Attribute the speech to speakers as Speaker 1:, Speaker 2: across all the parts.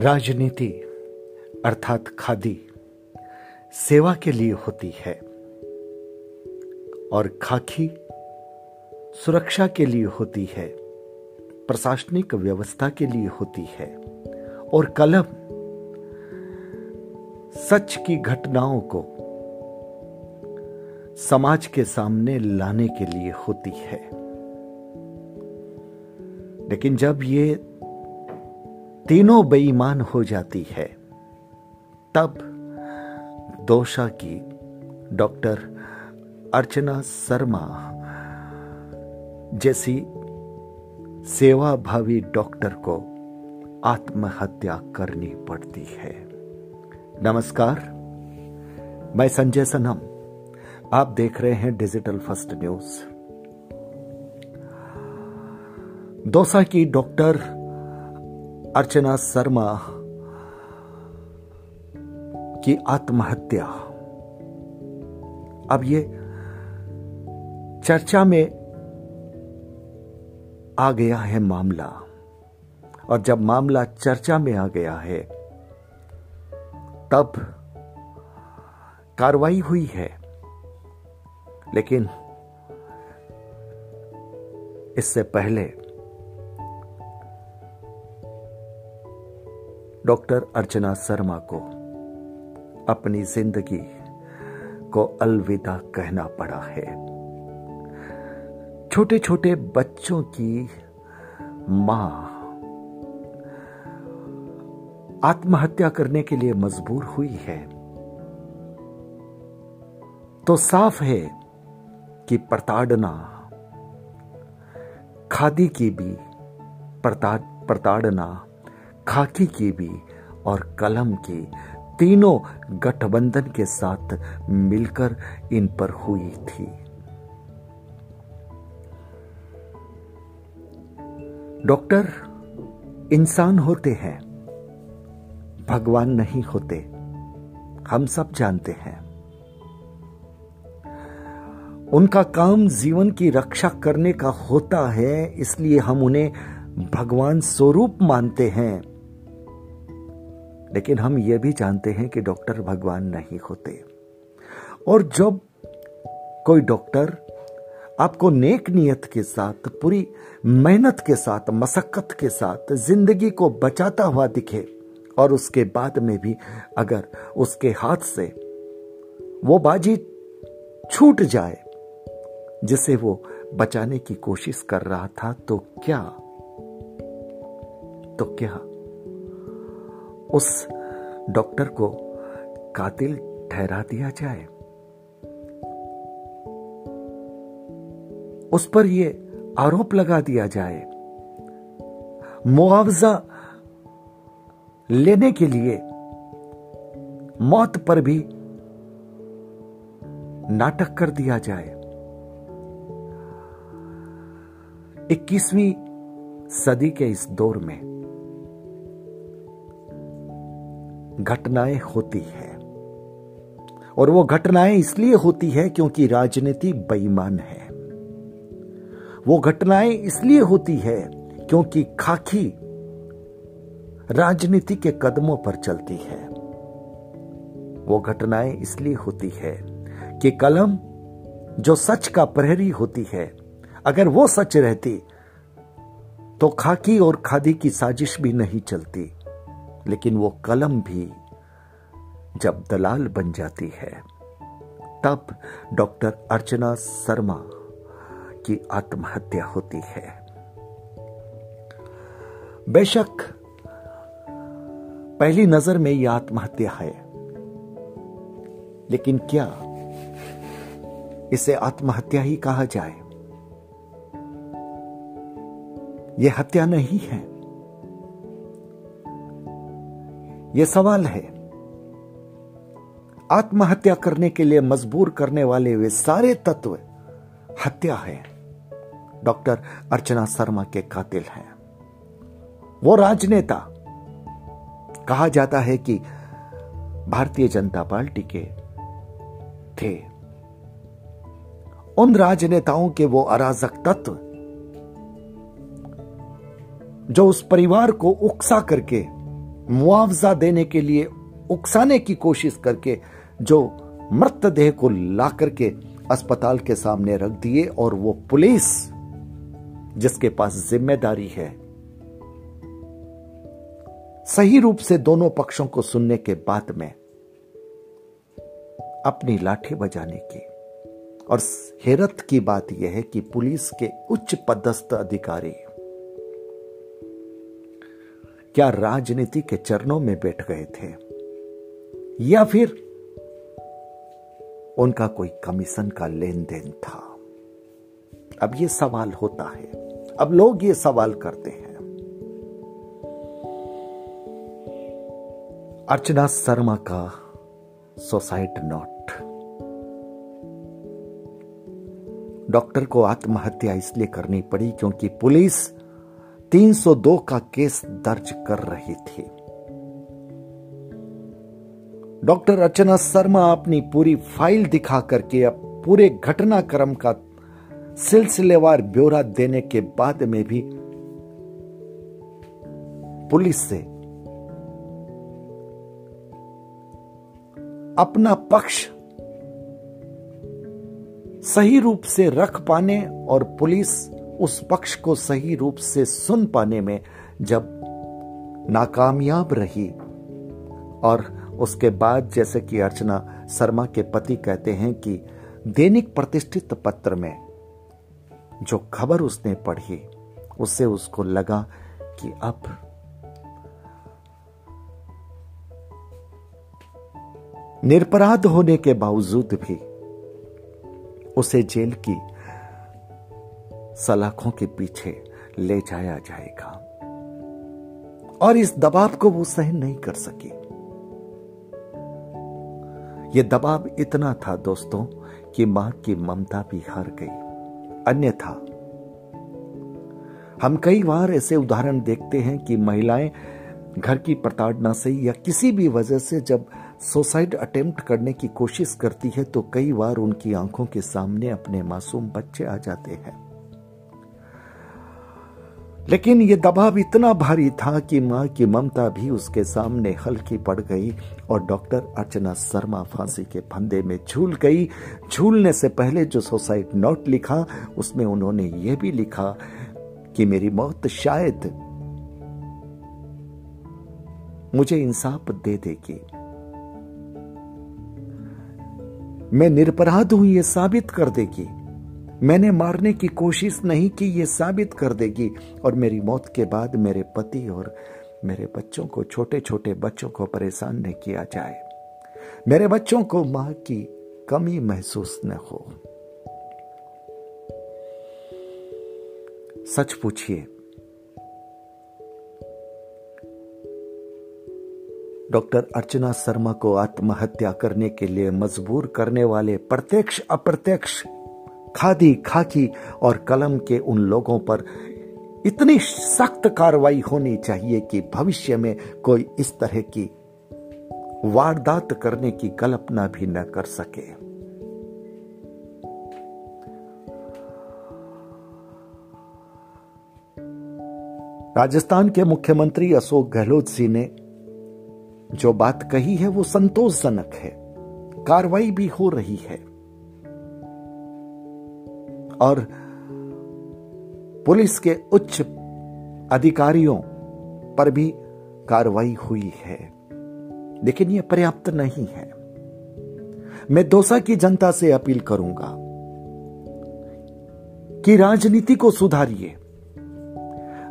Speaker 1: राजनीति अर्थात खादी सेवा के लिए होती है और खाकी सुरक्षा के लिए होती है, प्रशासनिक व्यवस्था के लिए होती है और कलम सच की घटनाओं को समाज के सामने लाने के लिए होती है। लेकिन जब ये तीनों बेईमान हो जाती है। तब दोषा की डॉक्टर अर्चना शर्मा जैसी सेवा भावी डॉक्टर को आत्महत्या करनी पड़ती है। नमस्कार, मैं संजय सनम। आप देख रहे हैं डिजिटल फ़र्स्ट न्यूज़। दोसा की डॉक्टर अर्चना शर्मा की आत्महत्या। अब ये चर्चा में आ गया है मामला। और जब मामला चर्चा में आ गया है, तब कार्रवाई हुई है। लेकिन इससे पहले डॉक्टर अर्चना शर्मा को अपनी ज़िंदगी को अलविदा कहना पड़ा है। छोटे छोटे बच्चों की माँ आत्महत्या करने के लिए मजबूर हुई है। तो साफ़ है कि प्रताड़ना, खादी की भी प्रताड़ना खाकी की भी और कलम की तीनों गठबंधन के साथ मिलकर इन पर हुई थी। डॉक्टर इंसान होते हैं, भगवान नहीं होते, हम सब जानते हैं। उनका काम जीवन की रक्षा करने का होता है, इसलिए हम उन्हें भगवान स्वरूप मानते हैं। लेकिन हम यह भी जानते हैं कि डॉक्टर भगवान नहीं होते। और जब कोई डॉक्टर आपको नेक नियत के साथ, पूरी मेहनत के साथ, मशक्कत के साथ ज़िंदगी को बचाता हुआ दिखे, और उसके बाद में भी अगर उसके हाथ से वो बाजी छूट जाए, जिसे वो बचाने की कोशिश कर रहा था तो क्या? तो क्या? उस डॉक्टर को कातिल ठहरा दिया जाए। उस पर यह आरोप लगा दिया जाए। मुआवजा लेने के लिए मौत पर भी नाटक कर दिया जाए। इक्कीसवीं सदी के इस दौर में घटनाएँ होती है। और वो घटनाएँ इसलिए होती है क्योंकि राजनीति बेईमान है। वो घटनाएँ इसलिए होती है क्योंकि खाकी राजनीति के कदमों पर चलती है। वो घटनाएँ इसलिए होती है कि कलम जो सच का प्रहरी होती है, अगर वो सच रहती तो खाकी और खादी की साजिश भी नहीं चलती। लेकिन वो कलम भी जब दलाल बन जाती है, तब डॉक्टर अर्चना शर्मा की आत्महत्या होती है। बेशक पहली नज़र में यह आत्महत्या है, लेकिन क्या इसे आत्महत्या ही कहा जाए? यह हत्या नहीं है। यह सवाल है। आत्महत्या करने के लिए मजबूर करने वाले वे सारे तत्व हत्या है। डॉक्टर अर्चना शर्मा के कातिल हैं। वो राजनेता। कहा जाता है कि भारतीय जनता पार्टी के थे। उन राजनेताओं के वो अराजक तत्व, जो उस परिवार को उकसा करके मुआवजा देने के लिए उकसाने की कोशिश करके जो मृतदेह को ला करके अस्पताल के सामने रख दिए और वो पुलिस जिसके पास ज़िम्मेदारी है, सही रूप से दोनों पक्षों को सुनने के बाद में अपनी लाठी बजाने की। और हैरत की बात यह है कि पुलिस के उच्च पदस्थ अधिकारी क्या राजनीति के चरणों में बैठ गए थे? या फिर उनका कोई कमीशन का लेन देन था? अब ये सवाल होता है। अब लोग ये सवाल करते हैं। अर्चना शर्मा का सोसाइट नोट डॉक्टर को आत्महत्या इसलिए करनी पड़ी क्योंकि पुलिस 302 का केस दर्ज कर रही थी। डॉक्टर अर्चना शर्मा अपनी पूरी फ़ाइल दिखा करके अब पूरे घटनाक्रम का सिलसिलेवार ब्यौरा देने के बाद में भी पुलिस से अपना पक्ष सही रूप से रख पाने और पुलिस उस पक्ष को सही रूप से सुन पाने में जब नाकामयाब रही और उसके बाद जैसे कि अर्चना शर्मा के पति कहते हैं कि दैनिक प्रतिष्ठित पत्र में जो खबर उसने पढ़ी, उससे उसको लगा कि अब निरपराध होने के बावजूद भी उसे जेल की सलाखों के पीछे ले जाया जाएगा। और इस दबाव को वो सहन नहीं कर सकी। यह दबाव इतना था दोस्तों कि माँ की ममता भी हार गई। अन्यथा, हम कई बार ऐसे उदाहरण देखते हैं कि महिलाएँ घर की प्रताड़ना से या किसी भी वजह से जब सुसाइड अटेम्प्ट करने की कोशिश करती है तो कई बार उनकी आँखों के सामने अपने मासूम बच्चे आ जाते हैं। लेकिन यह दबाव इतना भारी था कि माँ की ममता भी उसके सामने हल्की पड़ गई और डॉक्टर अर्चना शर्मा फांसी के फंदे में झूल गई। झूलने से पहले जो सुसाइड नोट लिखा, उसमें उन्होंने यह भी लिखा कि मेरी मौत शायद मुझे इंसाफ दे देगी। मैं निरपराध हूँ यह साबित कर देगी। मैंने मारने की कोशिश नहीं की यह साबित कर देगी। और मेरी मौत के बाद मेरे पति और मेरे बच्चों को छोटे छोटे बच्चों को परेशान न किया जाए। मेरे बच्चों को माँ की कमी महसूस न हो। सच पूछिए। डॉक्टर अर्चना शर्मा को आत्महत्या करने के लिए मजबूर करने वाले प्रत्यक्ष अप्रत्यक्ष खादी, खाकी और कलम के उन लोगों पर इतनी सख्त कार्रवाई होनी चाहिए कि भविष्य में कोई इस तरह की वारदात करने की कल्पना भी न कर सके। राजस्थान के मुख्यमंत्री अशोक गहलोत जी ने जो बात कही है, वो संतोषजनक है। कार्रवाई भी हो रही है। और पुलिस के उच्च अधिकारियों पर भी कार्रवाई हुई है। लेकिन यह पर्याप्त नहीं है। मैं दोसा की जनता से अपील करूँगा कि राजनीति को सुधारिए।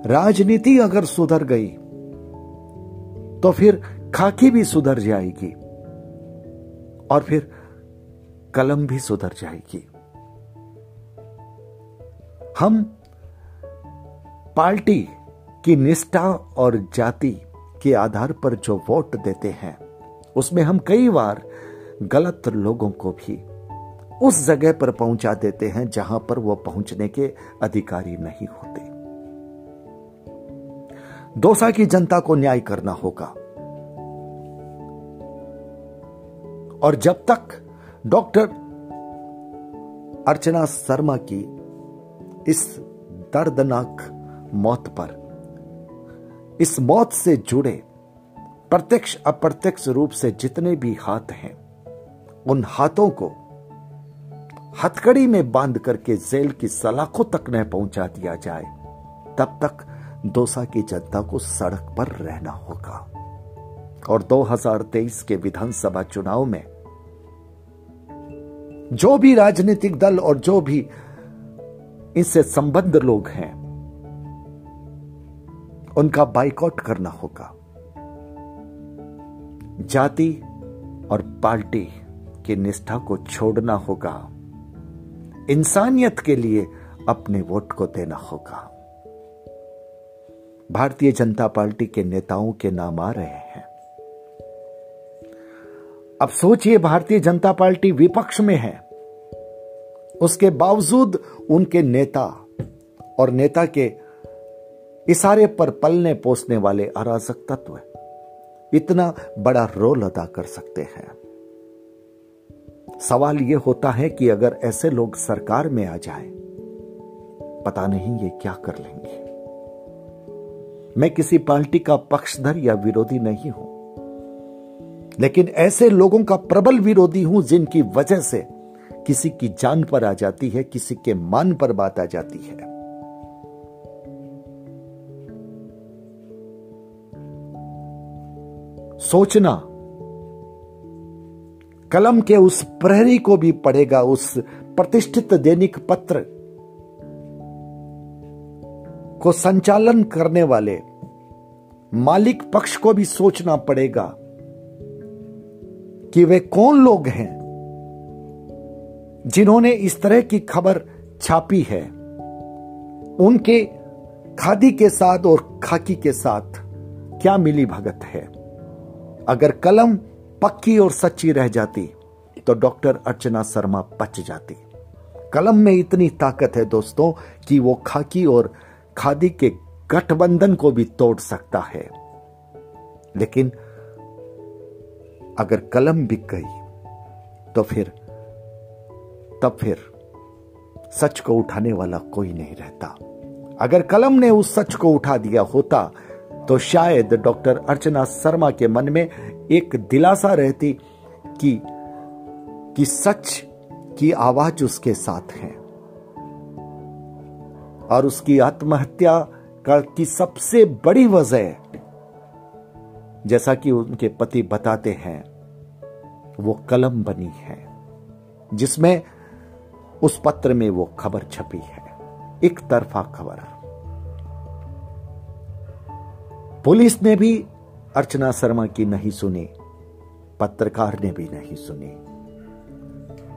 Speaker 1: राजनीति अगर सुधर गई तो फिर खाकी भी सुधर जाएगी और फिर कलम भी सुधर जाएगी। हम पार्टी की निष्ठा और जाति के आधार पर जो वोट देते हैं, उसमें हम कई बार गलत लोगों को भी उस जगह पर पहुँचा देते हैं जहाँ पर वो पहुँचने के अधिकारी नहीं होते। दोसा की जनता को न्याय करना होगा। और जब तक डॉक्टर अर्चना शर्मा की इस दर्दनाक मौत पर। इस मौत से जुड़े प्रत्यक्ष अप्रत्यक्ष रूप से जितने भी हाथ हैं, उन हाथों को हथकड़ी में बाँध करके जेल की सलाखों तक न पहुँचा दिया जाए, तब तक दोसा की जनता को सड़क पर रहना होगा। और 2023 के विधानसभा चुनाव में जो भी राजनीतिक दल और जो भी इससे संबद्ध लोग हैं। उनका बाइकआउट करना होगा। जाति और पार्टी की निष्ठा को छोड़ना होगा। इंसानियत के लिए अपने वोट को देना होगा। भारतीय जनता पार्टी के नेताओं के नाम आ रहे हैं। अब सोचिए, भारतीय जनता पार्टी विपक्ष में है। उसके बावजूद उनके नेता और नेता के इशारे पर पलने पोसने वाले अराजक तत्व इतना बड़ा रोल अदा कर सकते हैं। सवाल यह होता है कि अगर ऐसे लोग सरकार में आ जाएँ, पता नहीं ये क्या कर लेंगे। मैं किसी पार्टी का पक्षधर या विरोधी नहीं हूँ लेकिन ऐसे लोगों का प्रबल विरोधी हूँ जिनकी वजह से किसी की जान पर आ जाती है, किसी के मान पर बात आ जाती है। सोचना, कलम के उस प्रहरी को भी पड़ेगा उस प्रतिष्ठित दैनिक पत्र को संचालन करने वाले। मालिक पक्ष को भी सोचना पड़ेगा कि वे कौन लोग हैं? जिन्होंने इस तरह की खबर छापी है, उनके खादी के साथ और खाकी के साथ क्या मिली भगत है? अगर कलम पक्की और सच्ची रह जाती तो डॉक्टर अर्चना शर्मा बच जाती। कलम में इतनी ताकत है दोस्तों कि वो खाकी और खादी के गठबंधन को भी तोड़ सकता है। लेकिन अगर कलम बिक गई तो फिर तब फिर सच को उठाने वाला कोई नहीं रहता। अगर कलम ने उस सच को उठा दिया होता तो शायद डॉक्टर अर्चना शर्मा के मन में एक दिलासा रहती कि कि सच की आवाज़ उसके साथ है। और उसकी आत्महत्या का की सबसे बड़ी वजह, जैसा कि उनके पति बताते हैं, वो कलम बनी है, जिसमें उस पत्र में वो खबर छपी है। एक तरफा खबर। पुलिस ने भी अर्चना शर्मा की नहीं सुनी, पत्रकार ने भी नहीं सुनी।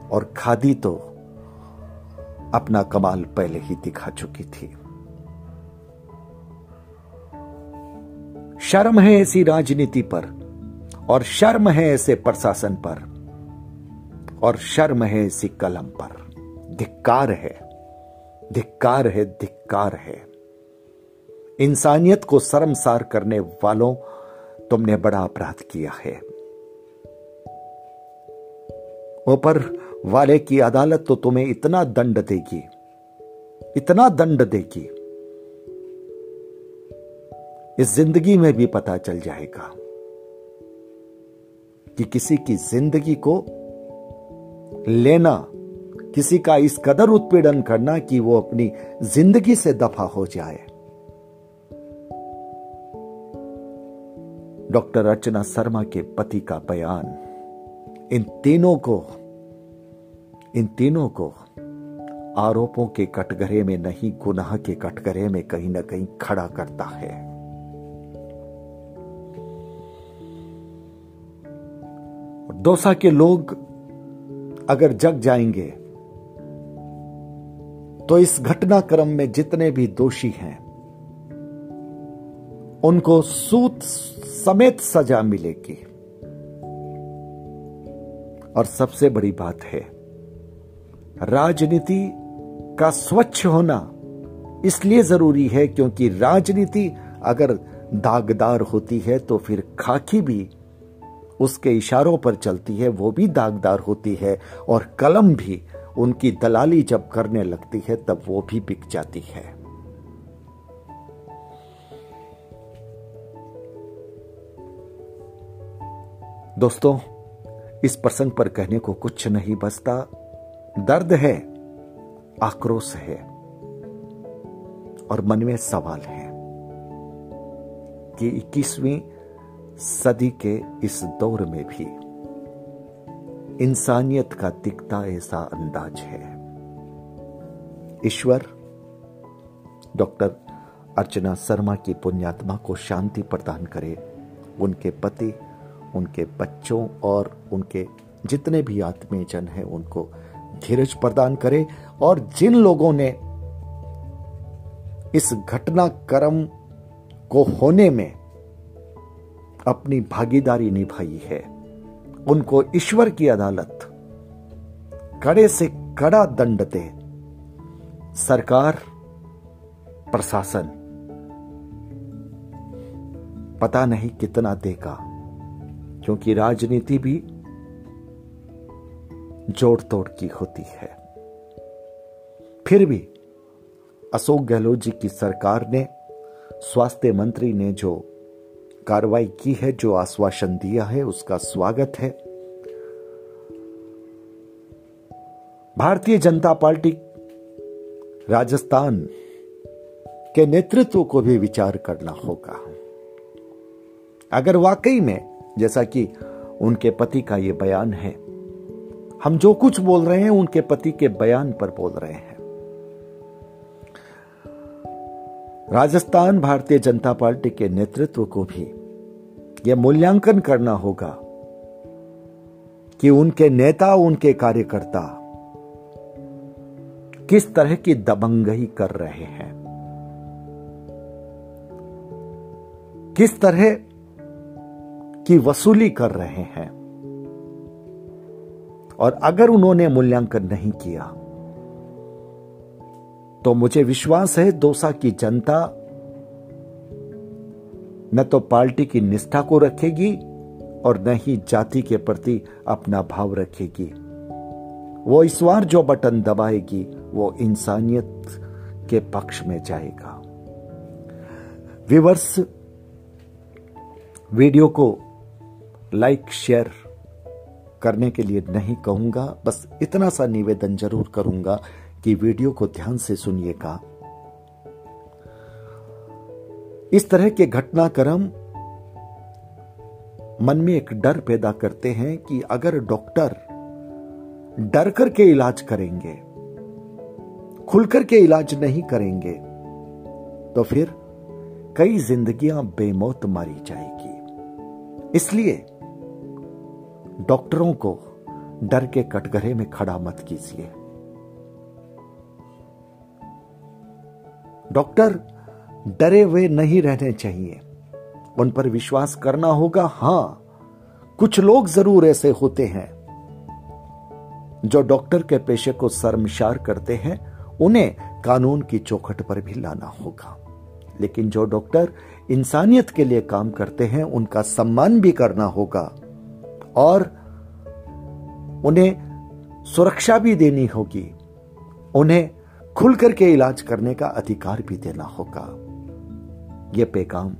Speaker 1: और खादी तो अपना कमाल पहले ही दिखा चुकी थी। शर्म है ऐसी राजनीति पर, और शर्म है ऐसे प्रशासन पर, और शर्म है ऐसी कलम पर। धिक्कार है धिक्कार है धिक्कार है। इंसानियत को शर्मसार करने वालों तुमने बड़ा अपराध किया है। ऊपर वाले की अदालत तो तुम्हें इतना दंड देगी, इतना दंड देगी। इस ज़िंदगी में भी पता चल जाएगा कि किसी की ज़िंदगी को लेना किसी का इस कदर उत्पीड़न करना कि वो अपनी ज़िंदगी से दफ़ा हो जाए। डॉक्टर अर्चना शर्मा के पति का बयान, इन तीनों को, इन तीनों को आरोपों के कटघरे में नहीं, गुनाह के कटघरे में कहीं ना कहीं खड़ा करता है। दोसा के लोग अगर जग जाएँगे तो इस घटनाक्रम में जितने भी दोषी हैं, उनको सूत समेत सजा मिलेगी। और सबसे बड़ी बात है, राजनीति का स्वच्छ होना इसलिए ज़रूरी है क्योंकि राजनीति अगर दागदार होती है तो फिर खाकी भी उसके इशारों पर चलती है, वो भी दागदार होती है और कलम भी उनकी दलाली जब करने लगती है, तब वो भी बिक जाती है। दोस्तों, इस प्रसंग पर कहने को कुछ नहीं बचता। दर्द है, आक्रोश है, और मन में सवाल है कि इक्कीसवीं सदी के इस दौर में भी इंसानियत का दिखता ऐसा अंदाज है। ईश्वर, डॉक्टर अर्चना शर्मा की पुण्यात्मा को शांति प्रदान करे, उनके पति, उनके बच्चों और उनके जितने भी आत्मीय जन हैं, उनको धीरज प्रदान करे और जिन लोगों ने इस घटनाक्रम को होने में अपनी भागीदारी निभाई है उनको ईश्वर की अदालत। कड़े से कड़ा दंड दे सरकार, प्रशासन। पता नहीं कितना देगा, क्योंकि राजनीति भी जोड़ तोड़ की होती है। फिर भी अशोक गहलोत जी की सरकार ने, स्वास्थ्य मंत्री ने जो कार्रवाई की है, जो आश्वासन दिया है, उसका स्वागत है। भारतीय जनता पार्टी राजस्थान के नेतृत्व को भी विचार करना होगा। अगर वाकई में, जैसा कि उनके पति का यह बयान है, हम जो कुछ बोल रहे हैं, उनके पति के बयान पर बोल रहे हैं। राजस्थान भारतीय जनता पार्टी के नेतृत्व को भी यह मूल्यांकन करना होगा कि उनके नेता, उनके कार्यकर्ता किस तरह की दबंगई कर रहे हैं। किस तरह की वसूली कर रहे हैं। और अगर उन्होंने मूल्यांकन नहीं किया तो मुझे विश्वास है दोसा की जनता न तो पार्टी की निष्ठा को रखेगी और न ही जाति के प्रति अपना भाव रखेगी। वो इस बार जो बटन दबाएगी, वो इंसानियत के पक्ष में जाएगा। विवर्स वीडियो को लाइक, शेयर करने के लिए नहीं कहूँगा, बस इतना सा निवेदन ज़रूर करूँगा कि वीडियो को ध्यान से सुनिएगा। इस तरह के घटनाक्रम मन में एक डर पैदा करते हैं कि अगर डॉक्टर डर करके इलाज करेंगे, खुलकर के इलाज नहीं करेंगे तो फिर कई जिंदगियाँ बेमौत मारी जाएगी। इसलिए डॉक्टरों को डर के कटघरे में खड़ा मत कीजिए। डॉक्टर डरे हुए नहीं रहने चाहिए। उन पर विश्वास करना होगा, हाँ, कुछ लोग ज़रूर ऐसे होते हैं जो डॉक्टर के पेशे को शर्मशार करते हैं, उन्हें कानून की चौखट पर भी लाना होगा। लेकिन जो डॉक्टर इंसानियत के लिए काम करते हैं, उनका सम्मान भी करना होगा और उन्हें सुरक्षा भी देनी होगी। उन्हें खुल करके इलाज करने का अधिकार भी देना होगा। यह पैगाम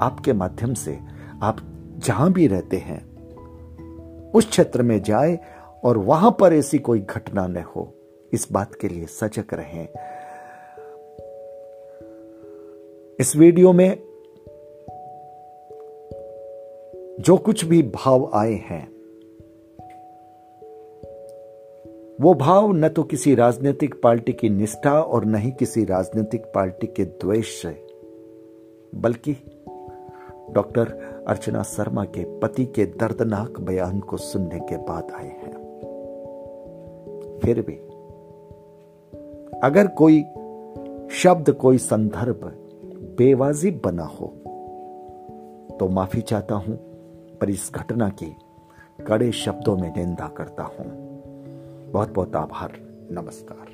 Speaker 1: आपके माध्यम से आप जहाँ भी रहते हैं, उस क्षेत्र में जाए और वहाँ पर ऐसी कोई घटना न हो। इस बात के लिए सजग रहें। इस वीडियो में जो कुछ भी भाव आए हैं वो भाव न तो किसी राजनीतिक पार्टी की निष्ठा और न ही किसी राजनीतिक पार्टी के द्वेष से, बल्कि डॉक्टर अर्चना शर्मा के पति के दर्दनाक बयान को सुनने के बाद आए हैं। फिर भी, अगर कोई शब्द, कोई संदर्भ बेवाजिब बना हो तो माफ़ी चाहता हूँ, पर इस घटना की कड़े शब्दों में निंदा करता हूँ। बहुत बहुत आभार नमस्कार।